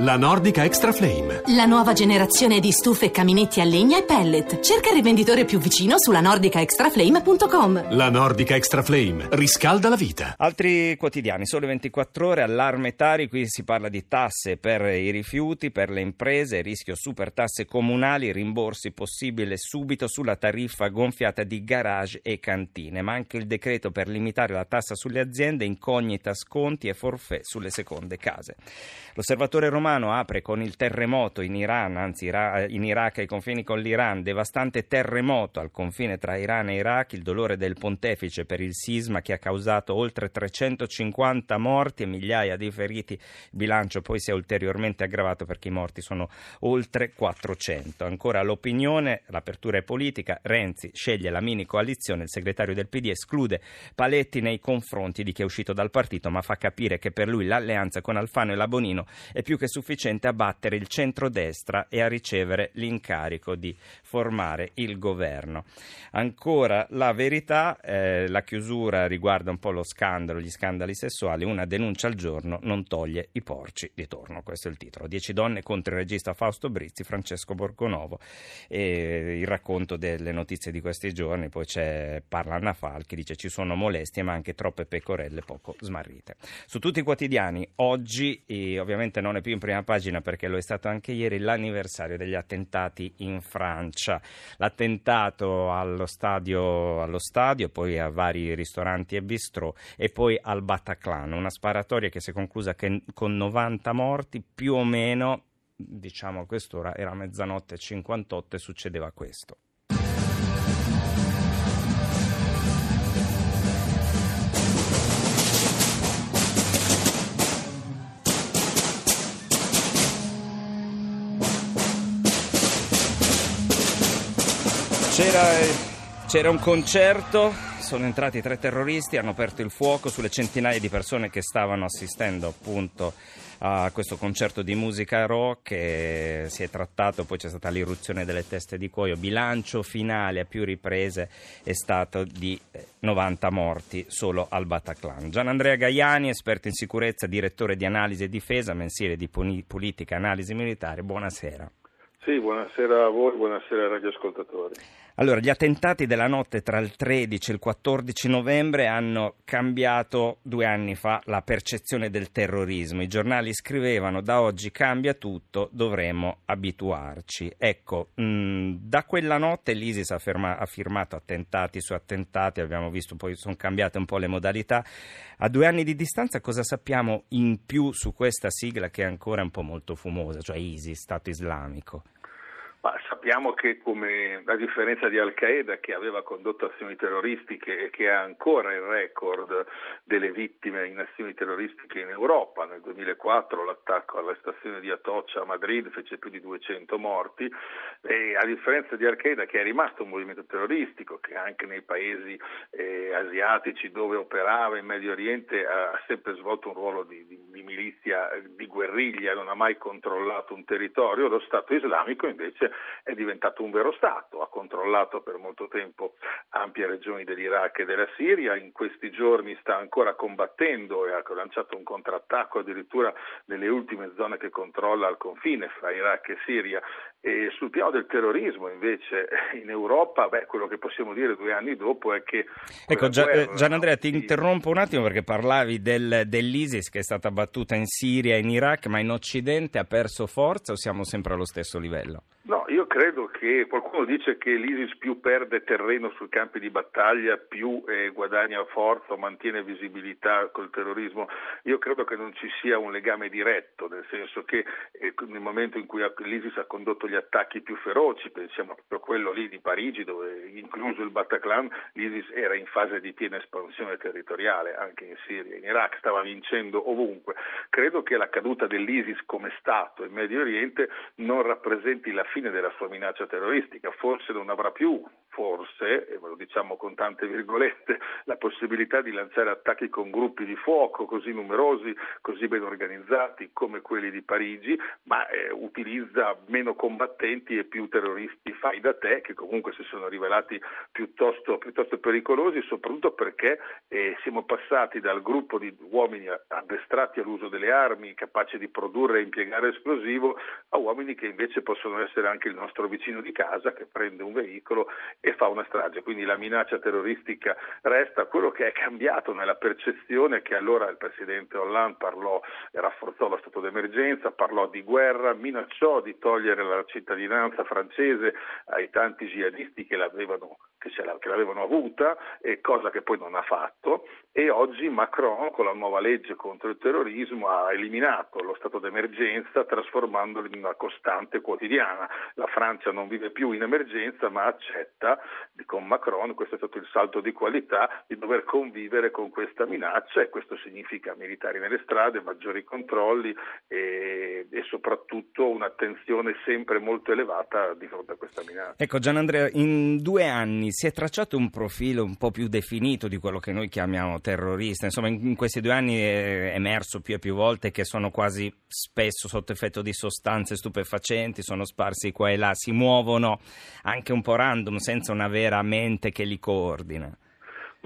La Nordica Extra Flame. La nuova generazione di stufe e caminetti a legna e pellet. Cerca il rivenditore più vicino sulla nordicaextraflame.com. La Nordica Extra Flame riscalda la vita. Altri quotidiani, sole 24 ore, allarme Tari, qui si parla di tasse per i rifiuti, per le imprese, rischio super tasse comunali, rimborsi possibile subito sulla tariffa gonfiata di garage e cantine, ma anche il decreto per limitare la tassa sulle aziende, incognita sconti e forfè sulle seconde case. L'osservatore romano romano apre con il terremoto in Iran, anzi in Iraq ai confini con l'Iran, devastante terremoto al confine tra Iran e Iraq, il dolore del pontefice per il sisma che ha causato oltre 350 morti e migliaia di feriti. Il bilancio poi si è ulteriormente aggravato perché i morti sono oltre 400. Ancora l'opinione, l'apertura è politica, Renzi sceglie la mini coalizione, il segretario del PD esclude paletti nei confronti di chi è uscito dal partito ma fa capire che per lui l'alleanza con Alfano e Labonino è più che sufficiente a battere il centrodestra e a ricevere l'incarico di formare il governo. Ancora la verità, eh, la chiusura riguarda un po' lo scandalo, gli scandali sessuali, una denuncia al giorno non toglie i porci di torno, questo è il titolo. Dieci donne contro il regista Fausto Brizzi, Francesco Borgonovo e il racconto delle notizie di questi giorni, poi c'è parla Anna Falchi, dice ci sono molestie ma anche troppe pecorelle poco smarrite. Su tutti i quotidiani oggi, ovviamente non è più in prima pagina perché lo è stato anche ieri l'anniversario degli attentati in Francia. L'attentato allo stadio, allo stadio, poi a vari ristoranti e bistrò e poi al Bataclan, una sparatoria che si è conclusa con 90 morti più o meno diciamo a quest'ora era mezzanotte e 58 e succedeva questo. C'era, c'era, un concerto, sono entrati tre terroristi, hanno aperto il fuoco sulle centinaia di persone che stavano assistendo appunto a questo concerto di musica rock che si è trattato, poi c'è stata l'irruzione delle teste di cuoio, bilancio finale a più riprese è stato di 90 eh, morti solo al Bataclan. Gian Andrea Gaiani, esperto in sicurezza, direttore di analisi e difesa, mensile di politica e analisi militare, buonasera. Sì, buonasera a voi, buonasera ai radioascoltatori. Allora, gli attentati della notte tra il 13 e il 14 novembre hanno cambiato due anni fa la percezione del terrorismo. I giornali scrivevano da oggi cambia tutto, dovremo abituarci. Ecco, mh, mm, da quella notte l'ISIS ha, ferma, ha firmato attentati su attentati, abbiamo visto poi sono cambiate un po' le modalità. A due anni di distanza cosa sappiamo in più su questa sigla che è ancora un po' molto fumosa, cioè ISIS, Stato Islamico? Ma sappiamo che come a differenza di Al-Qaeda che aveva condotto azioni terroristiche e che ha ancora il record delle vittime in azioni terroristiche in Europa, nel 2004 l'attacco alla stazione di Atocha a Madrid fece più di 200 morti, e a differenza di Al-Qaeda che è rimasto un movimento terroristico che anche nei paesi eh, asiatici dove operava in Medio Oriente ha sempre svolto un ruolo di, di, di milizia, di guerriglia, non ha mai controllato un territorio, lo Stato islamico invece è diventato un vero Stato, ha controllato per molto tempo ampie regioni dell'Iraq e della Siria, in questi giorni sta ancora combattendo e ha lanciato un contrattacco addirittura nelle ultime zone che controlla al confine fra Iraq e Siria. E sul piano del terrorismo invece in Europa, beh, quello che possiamo dire due anni dopo è che... Ecco Gian, Gianandrea ti interrompo un attimo perché parlavi del, dell'ISIS che è stata battuta in Siria e in Iraq, ma in Occidente ha perso forza o siamo sempre allo stesso livello? No, io credo che qualcuno dice che l'ISIS più perde terreno sui campi di battaglia, più eh, guadagna forza o mantiene visibilità col terrorismo. Io credo che non ci sia un legame diretto, nel senso che eh, nel momento in cui l'ISIS ha condotto gli attacchi più feroci, pensiamo proprio a quello lì di Parigi, dove incluso il Bataclan, l'ISIS era in fase di piena espansione territoriale, anche in Siria, in Iraq, stava vincendo ovunque. Credo che la caduta dell'ISIS come Stato in Medio Oriente non rappresenti la fine della sua minaccia terroristica, forse non avrà più forse, e lo diciamo con tante virgolette, la possibilità di lanciare attacchi con gruppi di fuoco così numerosi, così ben organizzati come quelli di Parigi, ma eh, utilizza meno combattenti e più terroristi fai da te, che comunque si sono rivelati piuttosto, piuttosto pericolosi, soprattutto perché eh, siamo passati dal gruppo di uomini addestrati all'uso delle armi, capaci di produrre e impiegare esplosivo, a uomini che invece possono essere anche il nostro vicino di casa, che prende un veicolo e fa una strage. Quindi la minaccia terroristica resta quello che è cambiato nella percezione che allora il presidente Hollande parlò e rafforzò lo stato d'emergenza, parlò di guerra, minacciò di togliere la cittadinanza francese ai tanti jihadisti che l'avevano che, l'avevano avuta, cosa che poi non ha fatto, e oggi Macron con la nuova legge contro il terrorismo ha eliminato lo stato d'emergenza trasformandolo in una costante quotidiana. La Francia non vive più in emergenza ma accetta con Macron, questo è stato il salto di qualità, di dover convivere con questa minaccia e questo significa militari nelle strade, maggiori controlli e, e soprattutto un'attenzione sempre molto elevata di fronte a questa minaccia. Ecco Gianandrea, in due anni si è tracciato un profilo un po' più definito di quello che noi chiamiamo terrorista. Insomma, in, questi due anni è emerso più e più volte che sono quasi spesso sotto effetto di sostanze stupefacenti, sono sparsi qua e là, si muovono anche un po' random, senza una vera mente che li coordina.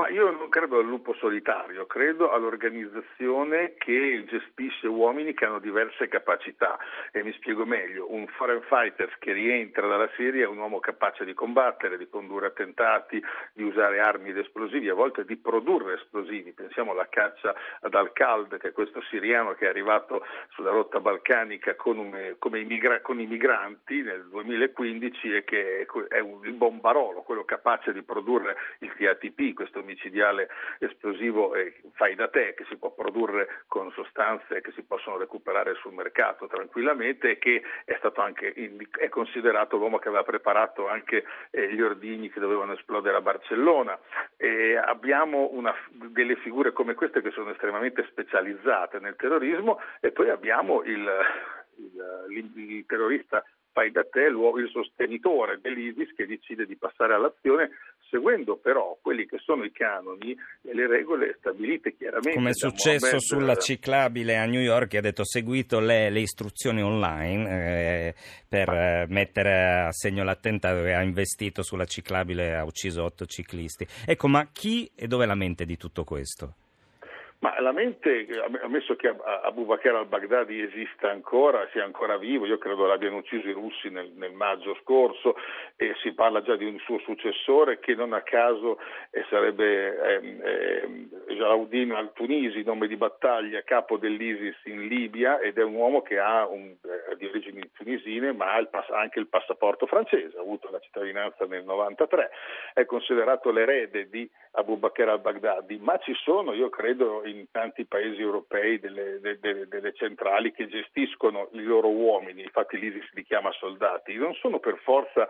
Ma io non credo al lupo solitario, credo all'organizzazione che gestisce uomini che hanno diverse capacità. E mi spiego meglio, un foreign fighter che rientra dalla Siria è un uomo capace di combattere, di condurre attentati, di usare armi ed esplosivi, a volte di produrre esplosivi, pensiamo alla caccia ad Al-Khald che è questo siriano che è arrivato sulla rotta balcanica con, un, immigra- con i migranti nel 2015 e che è un, il bombarolo, quello capace di produrre il TATP, questo micidiale esplosivo eh, fai da te che si può produrre con sostanze che si possono recuperare sul mercato tranquillamente e che è stato anche è considerato l'uomo che aveva preparato anche eh, gli ordigni che dovevano esplodere a Barcellona. E abbiamo una, delle figure come queste che sono estremamente specializzate nel terrorismo e poi abbiamo il, il, il, il terrorista fai da te il sostenitore dell'ISIS che decide di passare all'azione seguendo però quelli che sono i canoni e le regole stabilite chiaramente. Come è successo Mohammed... sulla ciclabile a New York, che ha detto seguito le, le istruzioni online eh, per eh, mettere a segno l'attentato e ha investito sulla ciclabile e ha ucciso otto ciclisti. Ecco, ma chi e dove è la mente di tutto questo? Ma la mente, ammesso che Abu Bakr al-Baghdadi esista ancora, sia ancora vivo, io credo l'abbiano ucciso i russi nel, nel, maggio scorso e si parla già di un suo successore che non a caso eh, sarebbe eh, eh, Jalaudin al-Tunisi, nome di battaglia, capo dell'ISIS in Libia ed è un uomo che ha un, eh, di origini tunisine ma ha il, anche il passaporto francese, ha avuto la cittadinanza nel 93, è considerato l'erede di Abu Bakr al-Baghdadi, ma ci sono, io credo, in tanti paesi europei delle, delle, delle, centrali che gestiscono i loro uomini, infatti l'ISIS li chiama soldati, non sono per forza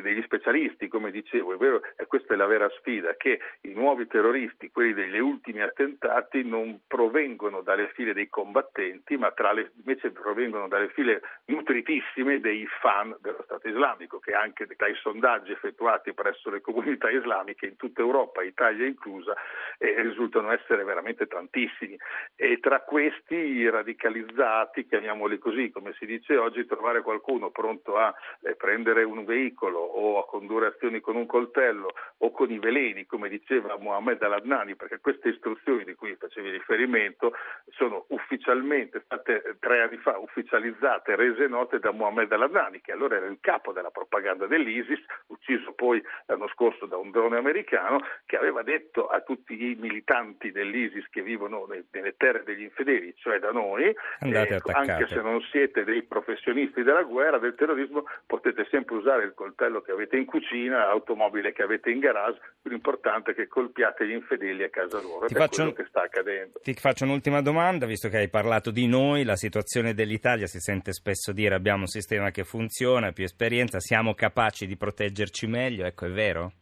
degli specialisti, come dicevo, è vero, e questa è la vera sfida, che i nuovi terroristi, quelli degli ultimi attentati, non provengono dalle file dei combattenti, ma le, invece provengono dalle file nutritissime dei fan dello Stato islamico, che anche dai sondaggi effettuati presso le comunità islamiche in tutta Europa, Italia inclusa, eh, risultano essere veramente tantissimi. E tra questi i radicalizzati, chiamiamoli così, come si dice oggi, trovare qualcuno pronto a eh, prendere un veicolo o a condurre azioni con un coltello o con i veleni, come diceva Mohamed Al-Adnani, perché queste istruzioni di cui facevi riferimento sono ufficialmente state tre anni fa ufficializzate, rese note da Mohamed Al-Adnani, che allora era il capo della propaganda dell'ISIS, ucciso poi l'anno scorso da un drone americano, che aveva detto a tutti i militanti dell'ISIS che vivono nelle terre degli infedeli, cioè da noi, eh, anche se non siete dei professionisti della guerra, del terrorismo, potete sempre usare il coltello che avete in cucina, l'automobile che avete in garage, l'importante è che colpiate gli infedeli a casa loro. Ti faccio, che sta accadendo. Ti faccio un'ultima domanda, visto che hai parlato di noi, la situazione dell'Italia si sente spesso dire abbiamo un sistema che funziona, più esperienza, siamo capaci di proteggerci meglio, ecco è vero?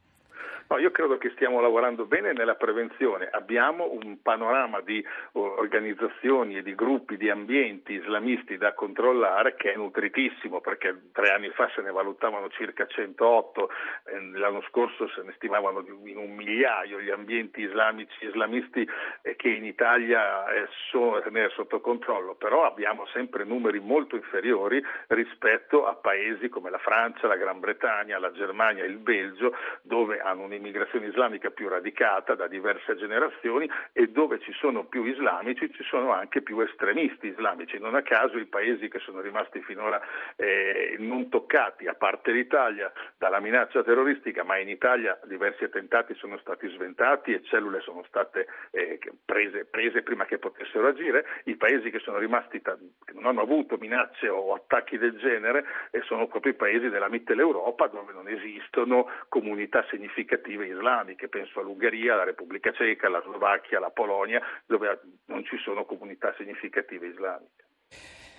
No, io credo che stiamo lavorando bene nella prevenzione. Abbiamo un panorama di organizzazioni e di gruppi, di ambienti islamisti da controllare che è nutritissimo perché tre anni fa se ne valutavano circa 108, eh, l'anno scorso se ne stimavano in un migliaio gli ambienti islamici, islamisti eh, che in Italia eh, sono sotto controllo, però abbiamo sempre numeri molto inferiori rispetto a paesi come la Francia, la Gran Bretagna, la Germania, il Belgio, dove hanno un'immigrazione islamica più radicata da diverse generazioni e dove ci sono più islamici ci sono anche più estremisti islamici. Non a caso i paesi che sono rimasti finora eh, non toccati, a parte l'Italia, dalla minaccia terroristica, ma in Italia diversi attentati sono stati sventati e cellule sono state eh, prese, prese, prima che potessero agire, i paesi che sono rimasti, che non hanno avuto minacce o attacchi del genere e sono proprio i paesi della Mitteleuropa dove non esistono comunità significative islamiche, penso all'Ungheria, alla Repubblica Ceca, alla Slovacchia, alla Polonia, dove non ci sono comunità significative islamiche.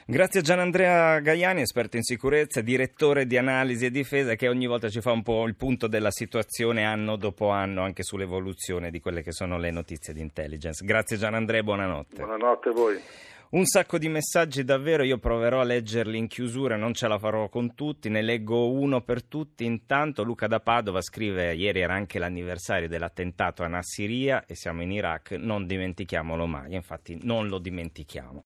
Grazie a Gianandrea Gaiani, esperto in sicurezza, direttore di analisi e difesa, che ogni volta ci fa un po' il punto della situazione anno dopo anno, anche sull'evoluzione di quelle che sono le notizie di intelligence. Grazie Gianandrea, buonanotte. Buonanotte a voi. Un sacco di messaggi davvero, io proverò a leggerli in chiusura, non ce la farò con tutti, ne leggo uno per tutti. Intanto Luca da Padova scrive, ieri era anche l'anniversario dell'attentato a Nassiria e siamo in Iraq, non dimentichiamolo mai, infatti non lo dimentichiamo.